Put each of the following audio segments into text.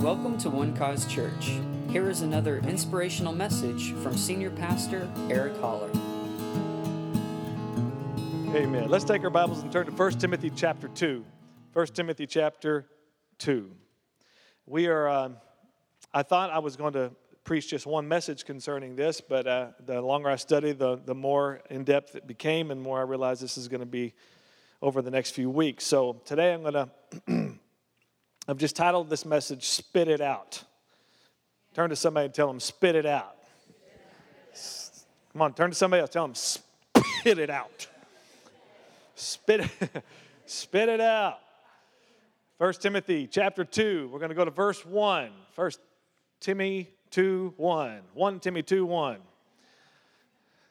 Welcome to One Cause Church. Here is another inspirational message from Senior Pastor Eric Holler. Amen. Let's take our Bibles and turn to 1 Timothy chapter 2. 1 Timothy chapter 2. We are, um, I thought I was going to preach just one message concerning this, but uh, the longer I study, the, the more in depth it became, and more I realized this is going to be over the next few weeks. So today I'm going to, I've just titled this message, Spit It Out. Turn to somebody and tell them, Spit it out. Come on, turn to somebody else, tell them, Spit it out. Spit it, spit it out. 1 Timothy chapter 2, we're going to go to verse 1. 1 Timothy 2 1. 1 Timothy 2 1.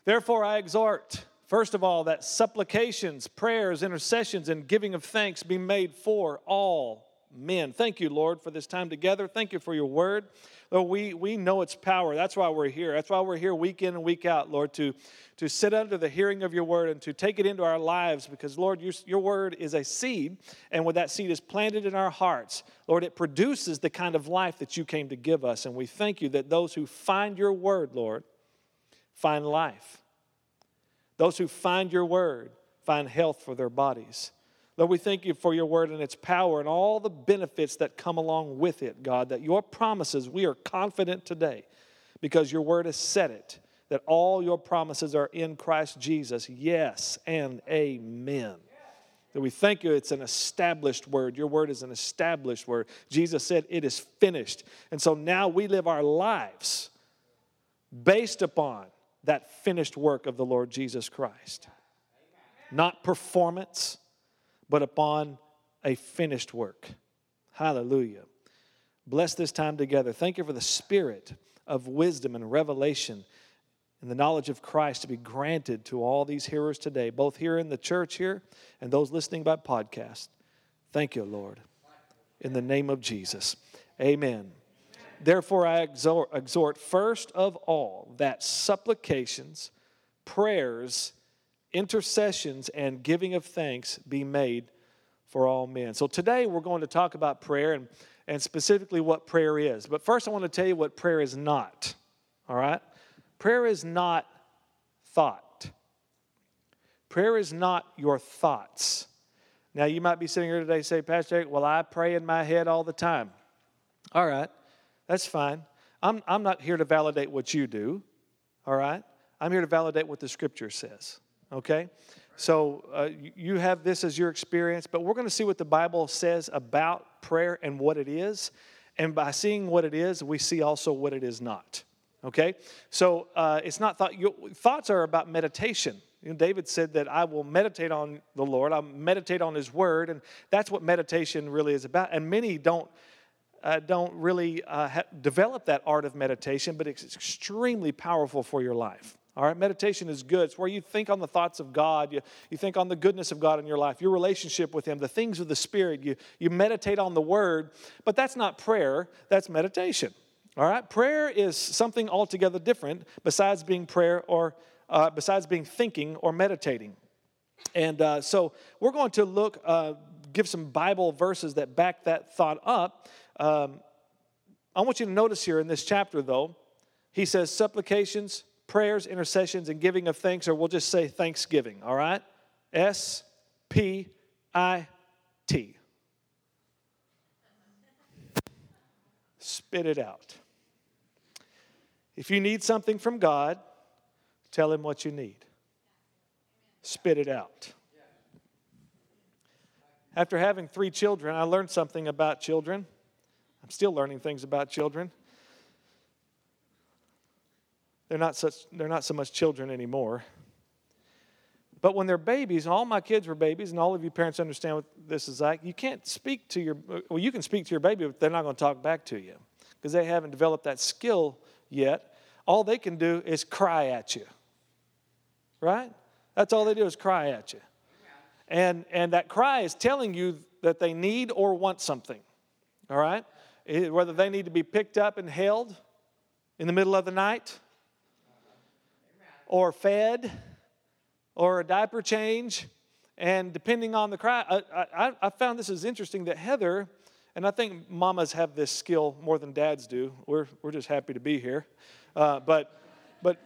Therefore I exhort, first of all, that supplications, prayers, intercessions, and giving of thanks be made for all men. Thank you, Lord, for this time together. Thank you for your word. Lord, we, we know its power. That's why we're here. That's why we're here week in and week out, Lord, to, to sit under the hearing of your word and to take it into our lives because, Lord, your, your word is a seed, and when that seed is planted in our hearts, Lord, it produces the kind of life that you came to give us. And we thank you that those who find your word, Lord, find life. Those who find your word find health for their bodies. Lord, we thank you for your word and its power and all the benefits that come along with it, God, that your promises, we are confident today because your word has said it, that all your promises are in Christ Jesus. Yes and amen. That we thank you, it's an established word. Your word is an established word. Jesus said, It is finished. And so now we live our lives based upon that finished work of the Lord Jesus Christ. Not performance but upon a finished work. Hallelujah. Bless this time together. Thank you for the spirit of wisdom and revelation and the knowledge of Christ to be granted to all these hearers today, both here in the church here and those listening by podcast. Thank you, Lord. In the name of Jesus. Amen. Therefore, I exhort, exhort first of all that supplications, prayers, intercessions and giving of thanks be made for all men. So today we're going to talk about prayer and, and specifically what prayer is. But first I want to tell you what prayer is not. All right? Prayer is not thought. Prayer is not your thoughts. Now you might be sitting here today and say, Pastor Eric, well, I pray in my head all the time. All right, that's fine. I'm, I'm not here to validate what you do. All right? I'm here to validate what the scripture says okay? So uh, you have this as your experience, but we're going to see what the Bible says about prayer and what it is. And by seeing what it is, we see also what it is not. Okay? So uh, it's not thought, you, thoughts are about meditation. You know, David said that I will meditate on the Lord, I'll meditate on His Word, and that's what meditation really is about. And many don't. Uh, don't really uh, ha- develop that art of meditation, but it's extremely powerful for your life. All right, meditation is good. It's where you think on the thoughts of God, you, you think on the goodness of God in your life, your relationship with Him, the things of the Spirit. You, you meditate on the Word, but that's not prayer, that's meditation. All right, prayer is something altogether different besides being prayer or uh, besides being thinking or meditating. And uh, so we're going to look, uh, give some Bible verses that back that thought up. Um, I want you to notice here in this chapter, though, he says supplications, prayers, intercessions, and giving of thanks, or we'll just say thanksgiving, all right? S P I T. Spit it out. If you need something from God, tell Him what you need. Spit it out. After having three children, I learned something about children. I'm still learning things about children. They're not, such, they're not so much children anymore. But when they're babies, all my kids were babies, and all of you parents understand what this is like. You can't speak to your, well, you can speak to your baby, but they're not going to talk back to you because they haven't developed that skill yet. All they can do is cry at you, right? That's all they do is cry at you. And, and that cry is telling you that they need or want something, all right? Eh, whether they need to be picked up and held in the middle of the night, or fed or a diaper change. And depending on the cry, I, I, I found this is interesting that Heather, and I think mamas have this skill more than dads do. We're, we're just happy to be here. Uh, but but,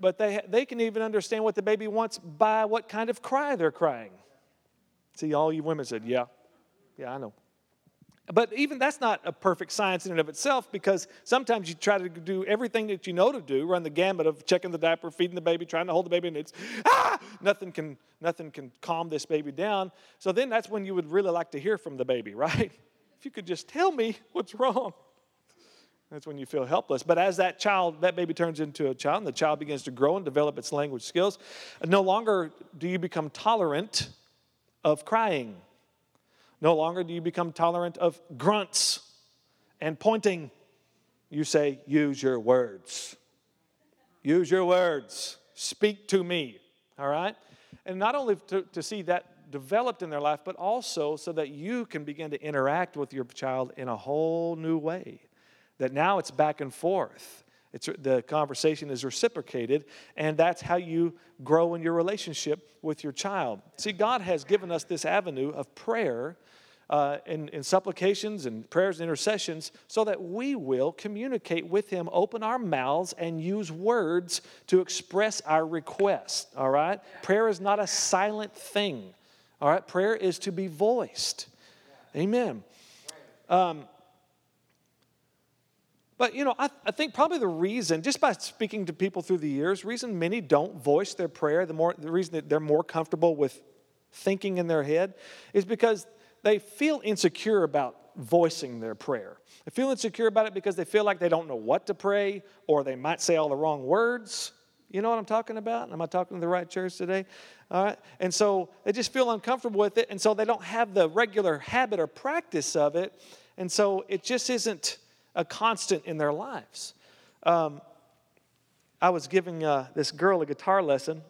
but they, they can even understand what the baby wants by what kind of cry they're crying. See, all you women said, Yeah, yeah, I know. But even that's not a perfect science in and of itself because sometimes you try to do everything that you know to do, run the gamut of checking the diaper, feeding the baby, trying to hold the baby, and it's ah, nothing can nothing can calm this baby down. So then that's when you would really like to hear from the baby, right? If you could just tell me what's wrong. That's when you feel helpless. But as that child, that baby turns into a child, and the child begins to grow and develop its language skills, no longer do you become tolerant of crying. No longer do you become tolerant of grunts and pointing. You say, use your words. Use your words. Speak to me. All right? And not only to, to see that developed in their life, but also so that you can begin to interact with your child in a whole new way that now it's back and forth. It's, the conversation is reciprocated, and that's how you grow in your relationship with your child. See, God has given us this avenue of prayer uh, supplications and prayers and intercessions so that we will communicate with Him, open our mouths, and use words to express our request. All right? Prayer is not a silent thing. All right? Prayer is to be voiced. Amen. Um, but you know, I, I, think probably the reason, just by speaking to people through the years, reason many don't voice their prayer, the more the reason that they're more comfortable with thinking in their head, is because they feel insecure about voicing their prayer. They feel insecure about it because they feel like they don't know what to pray, or they might say all the wrong words. You know what I'm talking about? Am I talking to the right church today? All right. And so they just feel uncomfortable with it, and so they don't have the regular habit or practice of it, and so it just isn't a constant in their lives. Um, I was giving uh, this girl a guitar lesson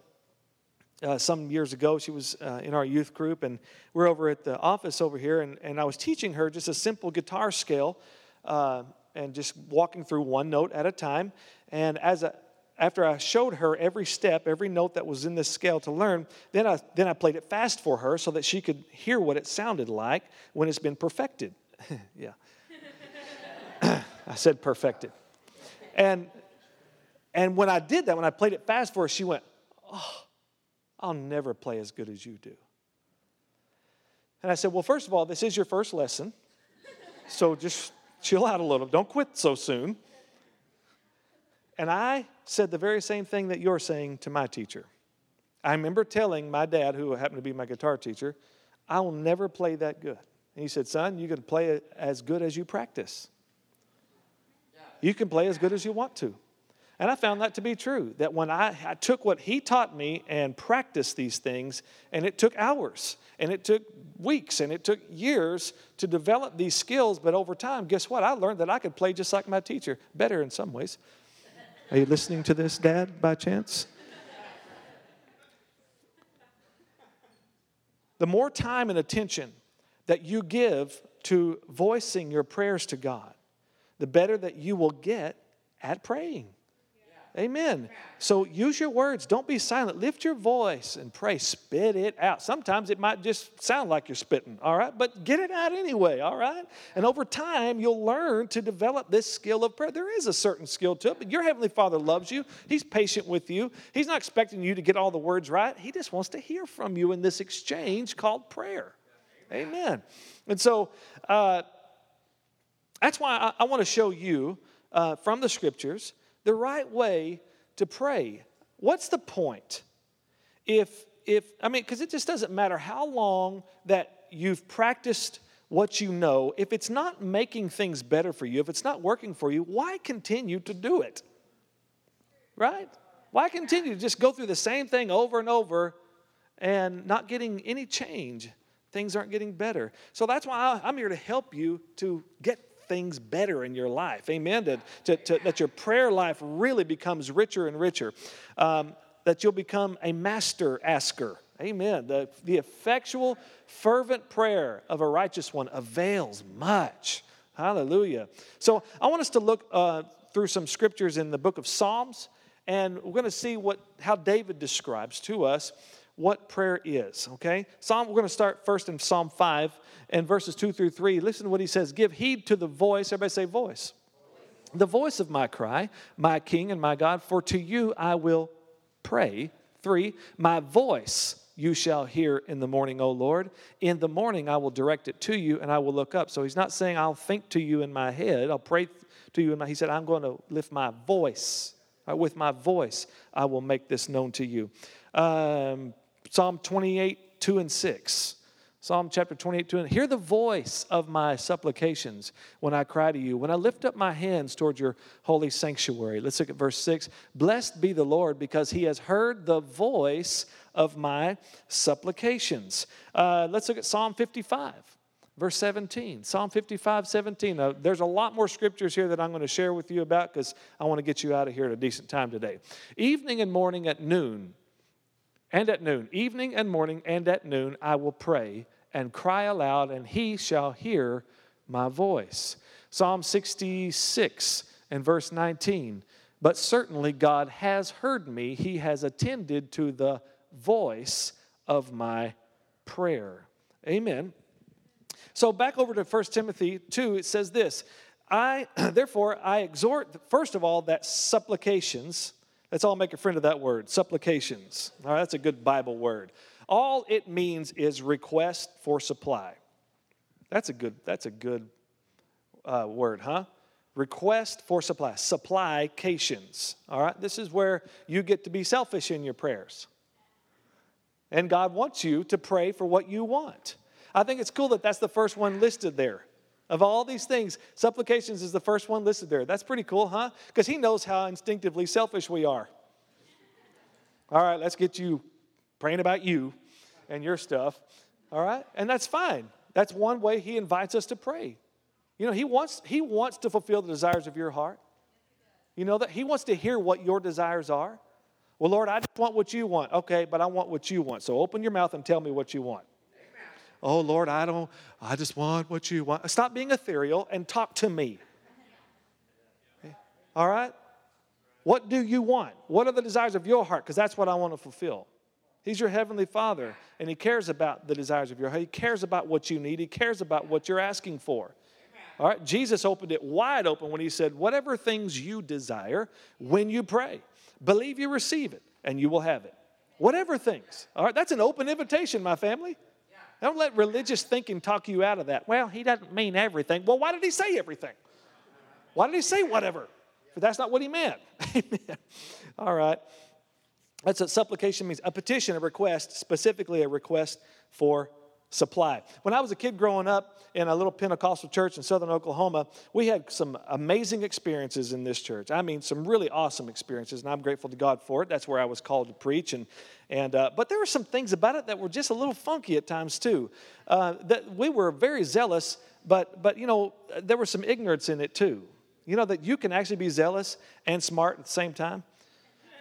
uh, some years ago. She was uh, in our youth group, and we're over at the office over here, and, and I was teaching her just a simple guitar scale uh, and just walking through one note at a time. And as a, after I showed her every step, every note that was in this scale to learn, then I, then I played it fast for her so that she could hear what it sounded like when it's been perfected. yeah. I said perfected. And, and when I did that, when I played it fast for her, she went, Oh, I'll never play as good as you do. And I said, Well, first of all, this is your first lesson. So just chill out a little. Don't quit so soon. And I said the very same thing that you're saying to my teacher. I remember telling my dad, who happened to be my guitar teacher, I will never play that good. And he said, Son, you can play as good as you practice. You can play as good as you want to. And I found that to be true. That when I, I, took what he taught me and practiced these things, and it took hours, and it took weeks, and it took years to develop these skills, but over time, guess what? I learned that I could play just like my teacher, better in some ways. Are you listening to this, Dad, by chance? The more time and attention that you give to voicing your prayers to God, the better that you will get at praying. Amen. So use your words. Don't be silent. Lift your voice and pray. Spit it out. Sometimes it might just sound like you're spitting, all right? But get it out anyway, all right? And over time, you'll learn to develop this skill of prayer. There is a certain skill to it, but your Heavenly Father loves you. He's patient with you. He's not expecting you to get all the words right. He just wants to hear from you in this exchange called prayer. Amen. And so, uh, that's why I, I want to show you uh, from the scriptures the right way to pray. What's the point? If, if I mean, because it just doesn't matter how long that you've practiced what you know, if it's not making things better for you, if it's not working for you, why continue to do it? Right? Why continue to just go through the same thing over and over and not getting any change? Things aren't getting better. So that's why I'm here to help you to get things better in your life. Amen. To, to, to that your prayer life really becomes richer and richer. Um, that you'll become a master asker. Amen. The, the effectual, fervent prayer of a righteous one avails much. Hallelujah. So I want us to look uh, through some scriptures in the book of Psalms, and we're going to see what how David describes to us what prayer is, okay? Psalm, we're going to start first in Psalm 5 and verses 2 through 3. Listen to what he says Give heed to the voice, everybody say voice. The voice of my cry, my King and my God, for to you I will pray. Three, my voice you shall hear in the morning, O Lord. In the morning I will direct it to you and I will look up. So he's not saying I'll think to you in my head, I'll pray to you in my He said, I'm going to lift my voice. Right, with my voice, I will make this known to you. Um, Psalm 28, 2 and 6. Psalm chapter 28, 2. And hear the voice of my supplications when I cry to you, when I lift up my hands towards your holy sanctuary. Let's look at verse 6. Blessed be the Lord because he has heard the voice of my supplications. Uh, let's look at Psalm 55 verse 17 psalm 55 17 now, there's a lot more scriptures here that i'm going to share with you about because i want to get you out of here at a decent time today evening and morning at noon and at noon evening and morning and at noon i will pray and cry aloud and he shall hear my voice. Psalm 66 and verse 19 but certainly god has heard me. He has attended to the voice of my prayer. Amen. So back over to 1 Timothy 2, it says this I, therefore, I exhort, first of all, that supplications, let's all make a friend of that word, supplications. All right, that's a good Bible word. All it means is request for supply. That's a good, that's a good uh, word, huh? Request for supply, supplications. All right, this is where you get to be selfish in your prayers. And God wants you to pray for what you want. I think it's cool that that's the first one listed there. Of all these things, supplications is the first one listed there. That's pretty cool, huh? Because he knows how instinctively selfish we are. All right, let's get you praying about you and your stuff. All right? And that's fine. That's one way he invites us to pray. You know, he wants, he wants to fulfill the desires of your heart. You know that? He wants to hear what your desires are. Well, Lord, I just want what you want. Okay, but I want what you want. So open your mouth and tell me what you want oh Lord, I don't, I just want what you want. Stop being ethereal and talk to me. Okay? All right? What do you want? What are the desires of your heart? Because that's what I want to fulfill. He's your heavenly Father, and He cares about the desires of your heart. He cares about what you need. He cares about what you're asking for. All right, Jesus opened it wide open when He said, Whatever things you desire when you pray, believe you receive it, and you will have it. Whatever things. All right, that's an open invitation, my family. Don't let religious thinking talk you out of that. Well, he doesn't mean everything. Well, why did he say everything? Why did he say whatever? But that's not what he meant. Amen. All right. That's what supplication means a petition, a request, specifically a request for supply. When I was a kid growing up in a little Pentecostal church in southern Oklahoma, we had some amazing experiences in this church. I mean, some really awesome experiences, and I'm grateful to God for it. That's where I was called to preach. And, and, uh, but there were some things about it that were just a little funky at times, too. Uh, that we were very zealous, but, but, you know, there was some ignorance in it, too. You know, that you can actually be zealous and smart at the same time.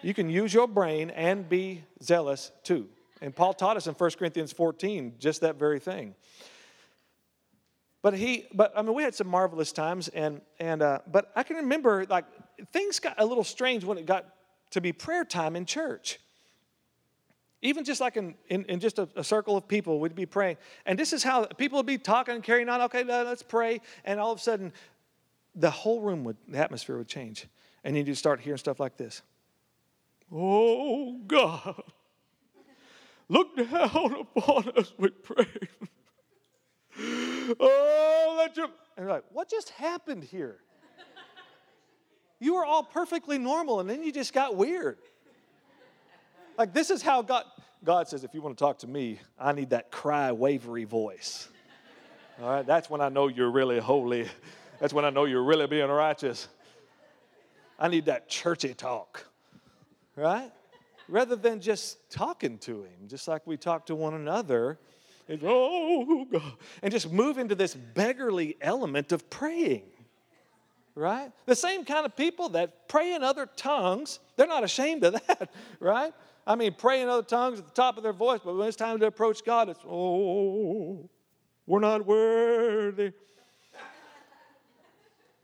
You can use your brain and be zealous, too. And Paul taught us in 1 Corinthians 14 just that very thing. But he, but I mean, we had some marvelous times, and and uh, but I can remember like things got a little strange when it got to be prayer time in church. Even just like in, in, in just a, a, circle of people, we'd be praying. And this is how people would be talking and carrying on. Okay, let's pray. And all of a sudden, the whole room would, the atmosphere would change. And you'd start hearing stuff like this Oh, God. Look down upon us with praise. oh, let your. And you're like, what just happened here? You were all perfectly normal, and then you just got weird. Like, this is how God, God says, if you want to talk to me, I need that cry, wavery voice. All right, that's when I know you're really holy. That's when I know you're really being righteous. I need that churchy talk, right? Rather than just talking to him, just like we talk to one another. And, oh, God, and just move into this beggarly element of praying. Right? The same kind of people that pray in other tongues, they're not ashamed of that, right? I mean, pray in other tongues at the top of their voice, but when it's time to approach God, it's, oh, we're not worthy.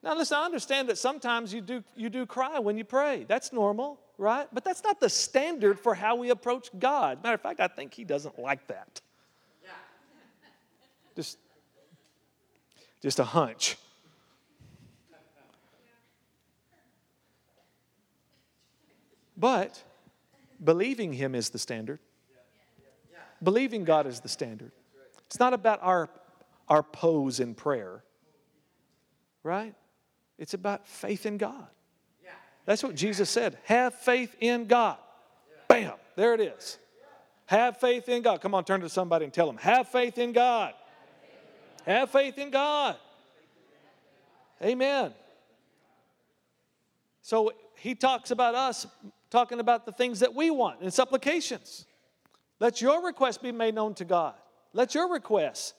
Now, listen, I understand that sometimes you do, you do cry when you pray. That's normal, right? But that's not the standard for how we approach God. Matter of fact, I think He doesn't like that. Just, just a hunch. But believing Him is the standard. Believing God is the standard. It's not about our, our pose in prayer, right? It's about faith in God. That's what Jesus said. Have faith in God. Bam, there it is. Have faith in God. Come on, turn to somebody and tell them, have faith in God. Have faith in God. Amen. So he talks about us talking about the things that we want in supplications. Let your request be made known to God. Let your requests.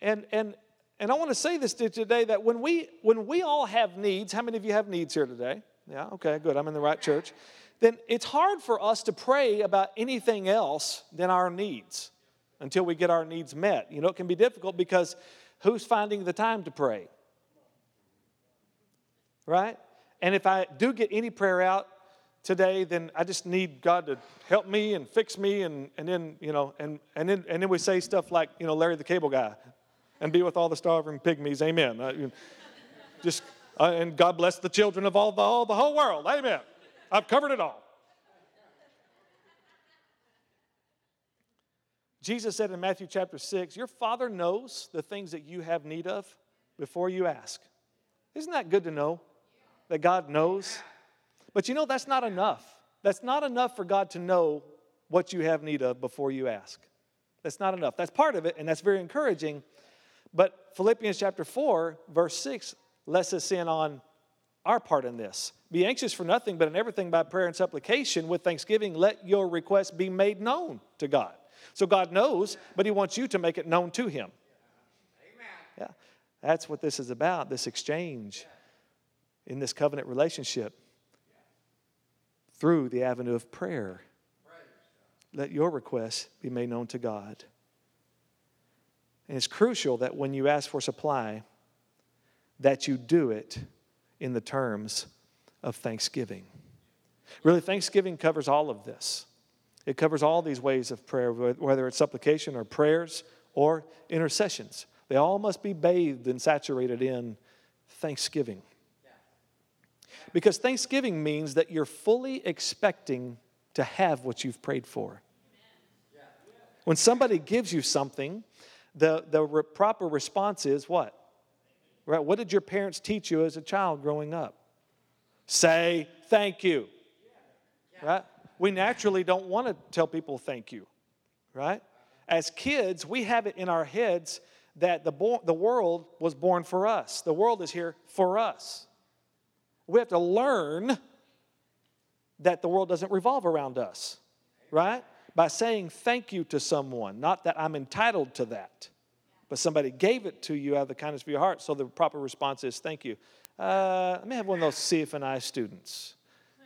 And and and I want to say this to today that when we when we all have needs, how many of you have needs here today? Yeah, okay, good. I'm in the right church. Then it's hard for us to pray about anything else than our needs until we get our needs met. You know, it can be difficult because who's finding the time to pray? Right? And if I do get any prayer out, today, then I just need God to help me and fix me, and, and then, you know, and, and, then, and then we say stuff like, you know, Larry the Cable Guy, and be with all the starving pygmies, amen. Just, uh, and God bless the children of all the, all the whole world, amen. I've covered it all. Jesus said in Matthew chapter 6, Your Father knows the things that you have need of before you ask. Isn't that good to know? That God knows? But you know, that's not enough. That's not enough for God to know what you have need of before you ask. That's not enough. That's part of it, and that's very encouraging. But Philippians chapter 4, verse 6, lets us in on our part in this. Be anxious for nothing, but in everything by prayer and supplication with thanksgiving, let your requests be made known to God. So God knows, but He wants you to make it known to Him. Amen. Yeah, that's what this is about this exchange in this covenant relationship through the avenue of prayer. Let your requests be made known to God. And it's crucial that when you ask for supply, that you do it in the terms of thanksgiving. Really, thanksgiving covers all of this. It covers all these ways of prayer, whether it's supplication or prayers or intercessions. They all must be bathed and saturated in thanksgiving. Because Thanksgiving means that you're fully expecting to have what you've prayed for. When somebody gives you something, the, the re- proper response is what? Right? What did your parents teach you as a child growing up? Say thank you. Right? We naturally don't want to tell people thank you. Right? As kids, we have it in our heads that the, bo- the world was born for us. The world is here for us. We have to learn that the world doesn't revolve around us, right? By saying thank you to someone, not that I'm entitled to that, but somebody gave it to you out of the kindness of your heart. So the proper response is thank you. Uh, let me have one of those CFNI students.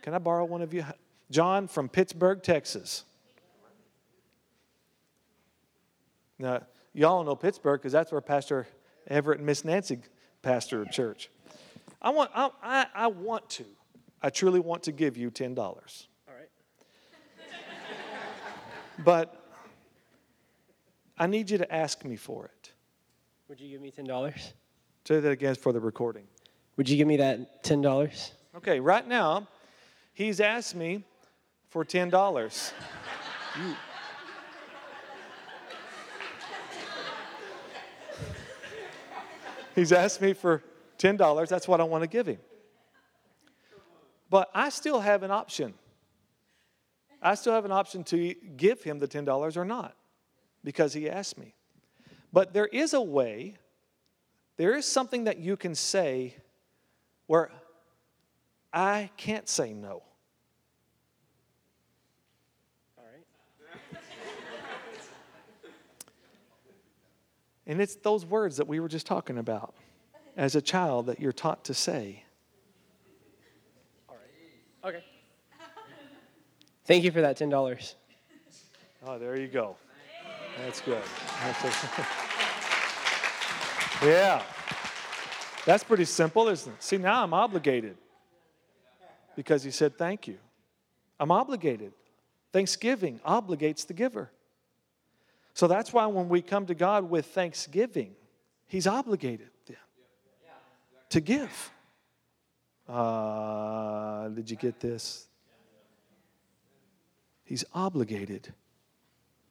Can I borrow one of you? John from Pittsburg, Texas. Now, y'all know Pittsburg because that's where Pastor Everett and Miss Nancy pastor a church. I want, I, I, I want to, I truly want to give you $10. All right. but I need you to ask me for it. Would you give me $10? Say that again for the recording. Would you give me that $10? Okay, right now, he's asked me for $10. you, he's asked me for $10, that's what I want to give him. But I still have an option. I still have an option to give him the $10 or not because he asked me. But there is a way, there is something that you can say where I can't say no. All right. And it's those words that we were just talking about as a child that you're taught to say. All right. Okay. Thank you for that $10. Oh, there you go. That's good. Yeah. That's pretty simple, isn't it? See, now I'm obligated because he said thank you. I'm obligated. Thanksgiving obligates the giver. So that's why when we come to God with thanksgiving, he's obligated then to give. Uh, did you get this? He's obligated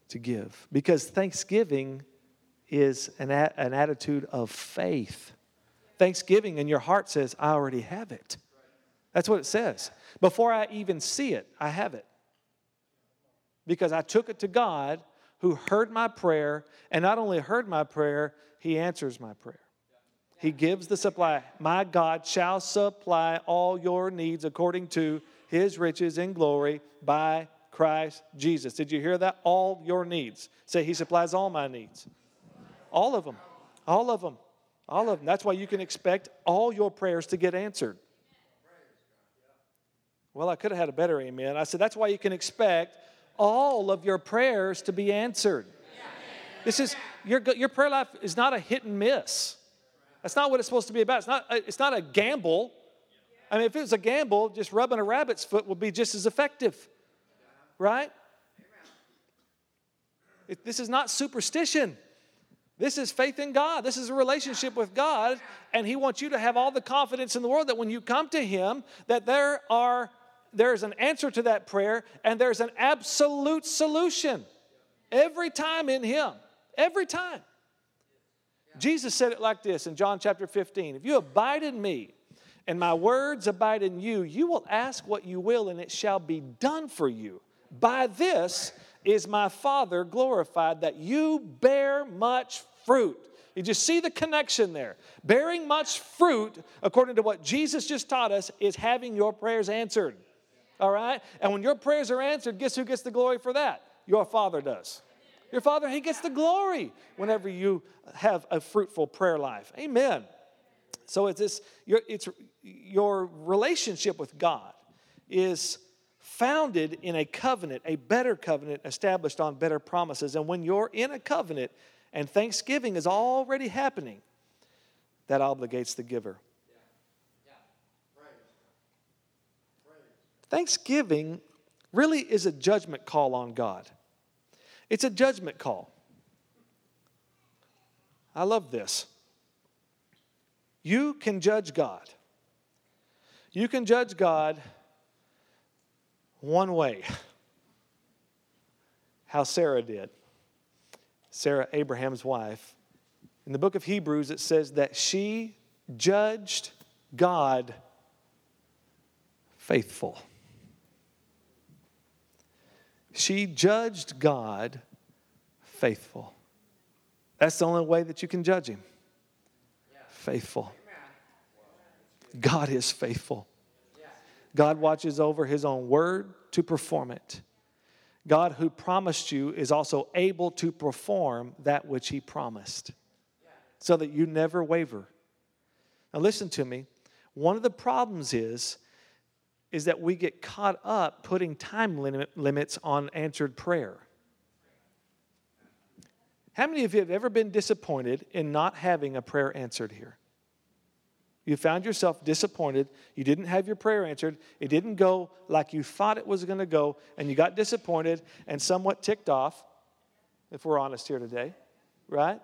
to give because thanksgiving is an, a- an attitude of faith. Thanksgiving in your heart says, I already have it. That's what it says. Before I even see it, I have it. Because I took it to God who heard my prayer, and not only heard my prayer, he answers my prayer. He gives the supply. My God shall supply all your needs according to his riches in glory by Christ Jesus. Did you hear that? All your needs. Say, He supplies all my needs. All of them. All of them. All of them. That's why you can expect all your prayers to get answered. Well, I could have had a better amen. I said, that's why you can expect all of your prayers to be answered. This is, your, your prayer life is not a hit and miss. That's not what it's supposed to be about. It's not, uh, it's not a gamble. I mean, if it was a gamble, just rubbing a rabbit's foot would be just as effective, right? It, this is not superstition. This is faith in God. This is a relationship with God, and He wants you to have all the confidence in the world that when you come to Him, that there are there's an answer to that prayer, and there's an absolute solution every time in Him. Every time. Jesus said it like this in John chapter 15 If you abide in me, and my words abide in you, you will ask what you will, and it shall be done for you. By this is my Father glorified, that you bear much fruit. Did you see the connection there. Bearing much fruit, according to what Jesus just taught us, is having your prayers answered. All right? And when your prayers are answered, guess who gets the glory for that? Your Father does. Your Father, He gets the glory whenever you have a fruitful prayer life. Amen. So it's this, your, it's, your relationship with God is founded in a covenant, a better covenant established on better promises. And when you're in a covenant and thanksgiving is already happening, that obligates the giver. Thanksgiving really is a judgment call on God. It's a judgment call. I love this. You can judge God. You can judge God one way. How Sarah did. Sarah, Abraham's wife. In the book of Hebrews, it says that she judged God faithful. She judged God faithful. That's the only way that you can judge him. Faithful. God is faithful. God watches over his own word to perform it. God, who promised you, is also able to perform that which he promised so that you never waver. Now, listen to me. One of the problems is, is that we get caught up putting time limit, limits on answered prayer. How many of you have ever been disappointed in not having a prayer answered here? You found yourself disappointed. You didn't have your prayer answered. It didn't go like you thought it was going to go, and you got disappointed and somewhat ticked off, if we're honest here today, right?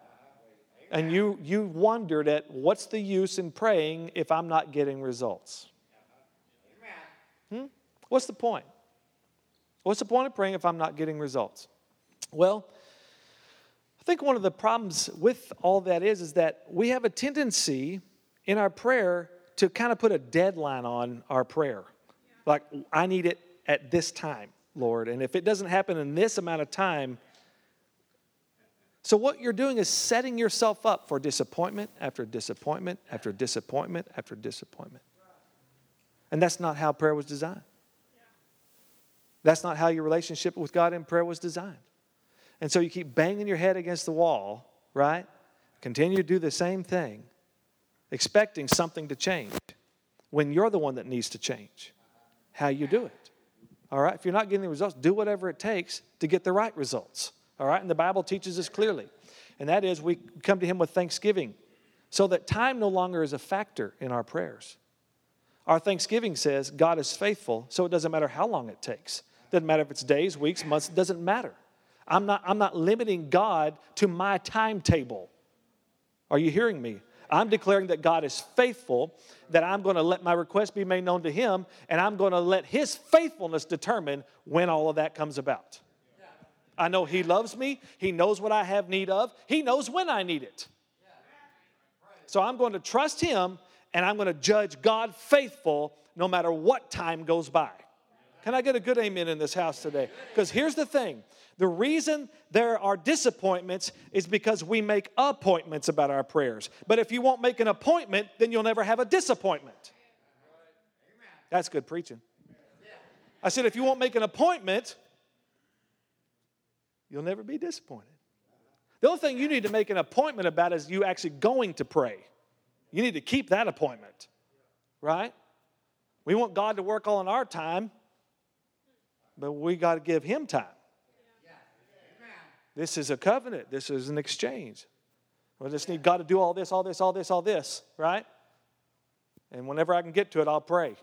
And you, you wondered at what's the use in praying if I'm not getting results? Hmm? What's the point? What's the point of praying if I'm not getting results? Well, I think one of the problems with all that is is that we have a tendency in our prayer to kind of put a deadline on our prayer. Like I need it at this time, Lord, and if it doesn't happen in this amount of time, so what you're doing is setting yourself up for disappointment after disappointment after disappointment after disappointment. And that's not how prayer was designed. That's not how your relationship with God in prayer was designed. And so you keep banging your head against the wall, right? Continue to do the same thing, expecting something to change when you're the one that needs to change how you do it. All right? If you're not getting the results, do whatever it takes to get the right results. All right? And the Bible teaches us clearly. And that is we come to Him with thanksgiving. so that time no longer is a factor in our prayers. Our Thanksgiving says God is faithful, so it doesn't matter how long it takes. Doesn't matter if it's days, weeks, months, it doesn't matter. I'm not, I'm not limiting God to my timetable. Are you hearing me? I'm declaring that God is faithful, that I'm going to let my request be made known to Him, and I'm going to let His faithfulness determine when all of that comes about. I know He loves me, He knows what I have need of, He knows when I need it. So I'm going to trust Him, and I'm going to judge God faithful no matter what time goes by. Can I get a good amen in this house today? Because here's the thing the reason there are disappointments is because we make appointments about our prayers. But if you won't make an appointment, then you'll never have a disappointment. That's good preaching. I said, if you won't make an appointment, you'll never be disappointed. The only thing you need to make an appointment about is you actually going to pray. You need to keep that appointment, right? We want God to work all in our time, but we got to give Him time. This is a covenant, this is an exchange. We just need God to do all this, all this, all this, all this, right? And whenever I can get to it, I'll pray.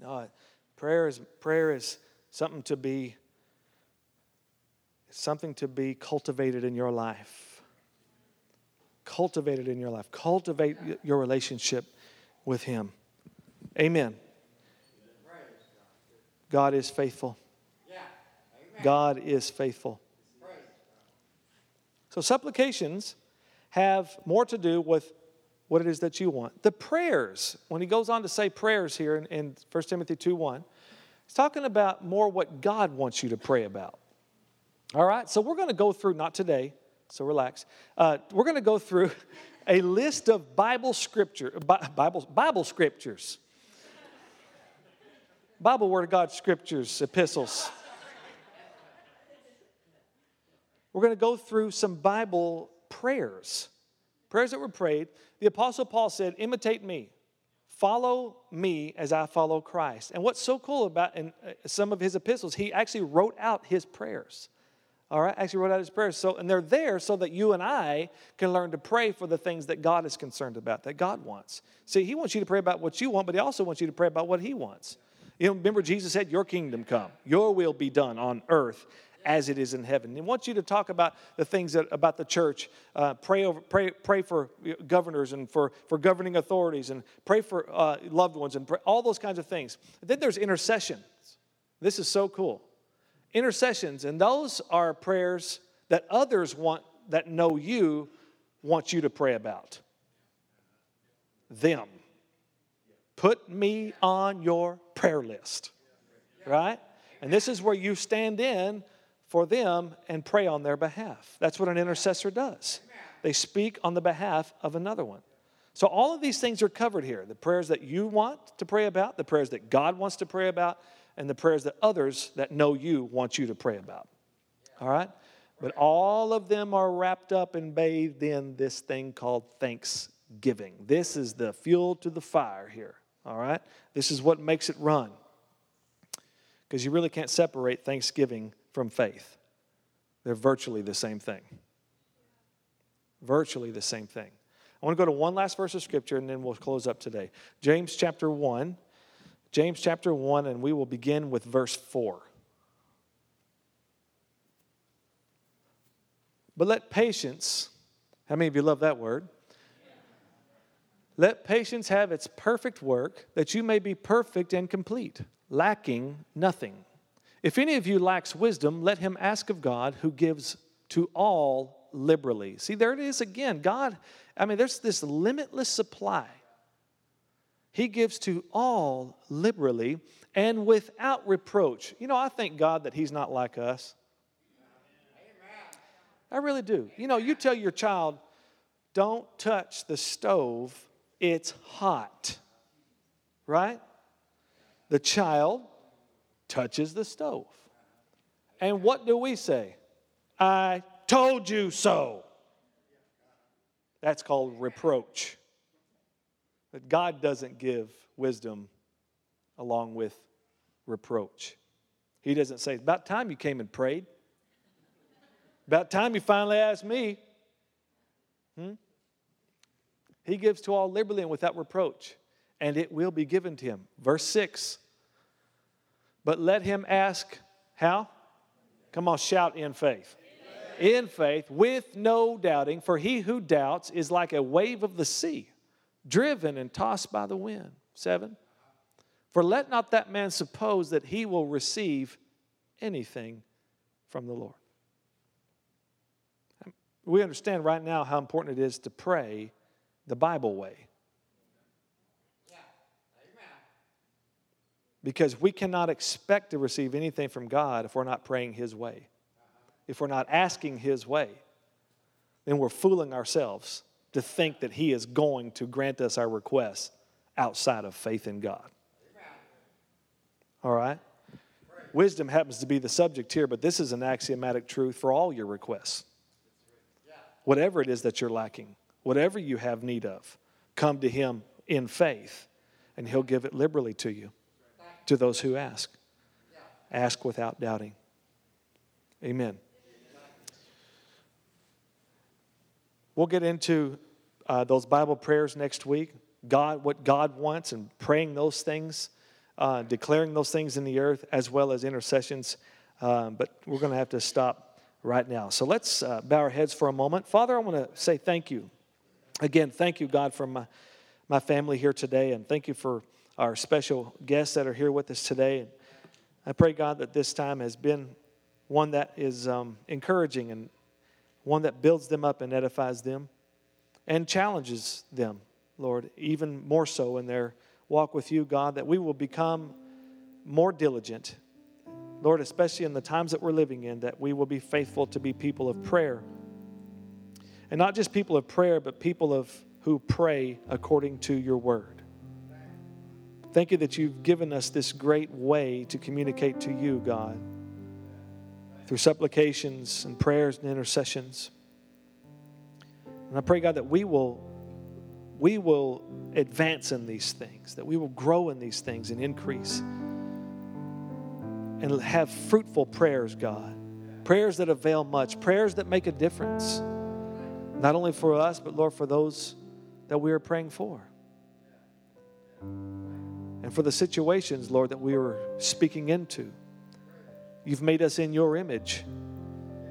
No, prayer is prayer is something to be something to be cultivated in your life. Cultivated in your life. Cultivate your relationship with Him. Amen. God is faithful. God is faithful. So, supplications have more to do with what it is that you want. The prayers, when he goes on to say prayers here in, in 1 Timothy 2 1, he's talking about more what God wants you to pray about. All right, so we're going to go through, not today, so relax. Uh, we're going to go through a list of Bible scripture, Bible, Bible scriptures, Bible Word of God scriptures, epistles. We're going to go through some Bible prayers, prayers that were prayed. The Apostle Paul said, Imitate me, follow me as I follow Christ. And what's so cool about in uh, some of his epistles, he actually wrote out his prayers. All right, actually wrote out his prayers. So, and they're there so that you and I can learn to pray for the things that God is concerned about, that God wants. See, He wants you to pray about what you want, but He also wants you to pray about what He wants. You know, remember Jesus said, Your kingdom come, your will be done on earth as it is in heaven. He wants you to talk about the things that, about the church. Uh, pray, over, pray, pray for governors and for, for governing authorities and pray for uh, loved ones and pray, all those kinds of things. then there's intercession. This is so cool. Intercessions, and those are prayers that others want that know you want you to pray about. Them. Put me on your prayer list. Right? And this is where you stand in for them and pray on their behalf. That's what an intercessor does. They speak on the behalf of another one. So, all of these things are covered here the prayers that you want to pray about, the prayers that God wants to pray about, and the prayers that others that know you want you to pray about. All right? But all of them are wrapped up and bathed in this thing called thanksgiving. This is the fuel to the fire here. All right? This is what makes it run. Because you really can't separate thanksgiving from faith. They're virtually the same thing. Virtually the same thing. I want to go to one last verse of scripture and then we'll close up today. James chapter 1. James chapter 1, and we will begin with verse 4. But let patience, how many of you love that word? Let patience have its perfect work, that you may be perfect and complete, lacking nothing. If any of you lacks wisdom, let him ask of God, who gives to all liberally. See, there it is again. God, I mean, there's this limitless supply. He gives to all liberally and without reproach. You know, I thank God that He's not like us. I really do. You know, you tell your child, don't touch the stove, it's hot. Right? The child touches the stove. And what do we say? I told you so. That's called reproach. But God doesn't give wisdom along with reproach. He doesn't say, About time you came and prayed. About time you finally asked me. Hmm? He gives to all liberally and without reproach, and it will be given to him. Verse 6. But let him ask, how? Come on, shout in faith. In faith, with no doubting, for he who doubts is like a wave of the sea, driven and tossed by the wind. Seven. For let not that man suppose that he will receive anything from the Lord. We understand right now how important it is to pray the Bible way. Because we cannot expect to receive anything from God if we're not praying His way. If we're not asking His way, then we're fooling ourselves to think that He is going to grant us our requests outside of faith in God. All right? Wisdom happens to be the subject here, but this is an axiomatic truth for all your requests. Whatever it is that you're lacking, whatever you have need of, come to Him in faith, and He'll give it liberally to you, to those who ask. Ask without doubting. Amen. We'll get into uh, those Bible prayers next week. God, what God wants, and praying those things, uh, declaring those things in the earth, as well as intercessions. Um, but we're going to have to stop right now. So let's uh, bow our heads for a moment. Father, I want to say thank you. Again, thank you, God, for my, my family here today, and thank you for our special guests that are here with us today. And I pray, God, that this time has been one that is um, encouraging and one that builds them up and edifies them and challenges them, Lord, even more so in their walk with you, God, that we will become more diligent, Lord, especially in the times that we're living in, that we will be faithful to be people of prayer. And not just people of prayer, but people of who pray according to your word. Thank you that you've given us this great way to communicate to you, God, through supplications and prayers and intercessions. And I pray, God, that we will, we will advance in these things, that we will grow in these things and increase. And have fruitful prayers, God. Prayers that avail much, prayers that make a difference. Not only for us, but Lord, for those that we are praying for. And for the situations, Lord, that we are speaking into. You've made us in your image.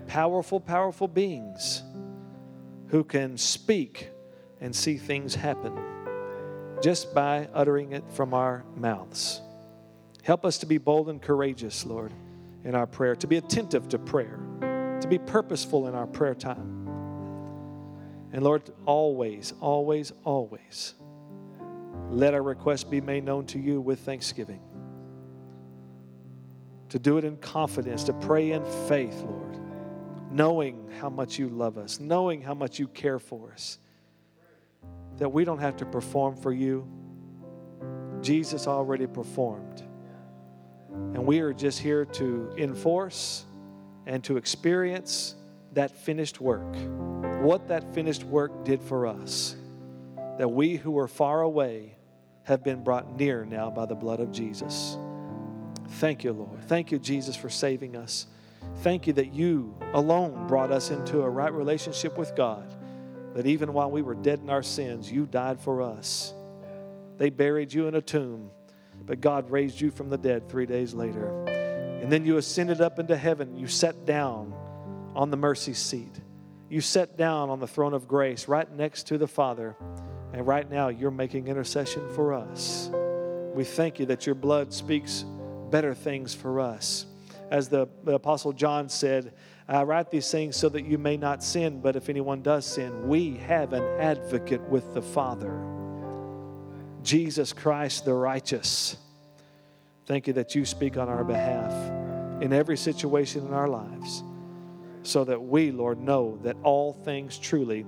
Powerful, powerful beings who can speak and see things happen just by uttering it from our mouths. Help us to be bold and courageous, Lord, in our prayer, to be attentive to prayer, to be purposeful in our prayer time. And Lord, always, always, always, let our requests be made known to you with thanksgiving. To do it in confidence, to pray in faith, Lord, knowing how much you love us, knowing how much you care for us, that we don't have to perform for you. Jesus already performed. And we are just here to enforce and to experience that finished work, what that finished work did for us. That we who were far away have been brought near now by the blood of Jesus. Thank you, Lord. Thank you, Jesus, for saving us. Thank you that you alone brought us into a right relationship with God. That even while we were dead in our sins, you died for us. They buried you in a tomb, but God raised you from the dead three days later. And then you ascended up into heaven. You sat down on the mercy seat. You sat down on the throne of grace right next to the Father. And right now, you're making intercession for us. We thank you that your blood speaks better things for us. As the, the Apostle John said, I write these things so that you may not sin, but if anyone does sin, we have an advocate with the Father, Jesus Christ the righteous. Thank you that you speak on our behalf in every situation in our lives, so that we, Lord, know that all things truly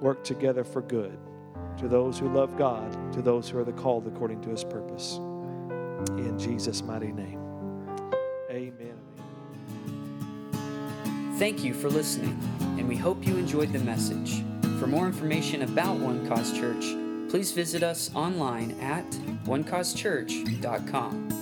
work together for good to those who love God, to those who are the called according to his purpose. In Jesus' mighty name. Amen. Thank you for listening, and we hope you enjoyed the message. For more information about One Cause Church, please visit us online at onecausechurch.com.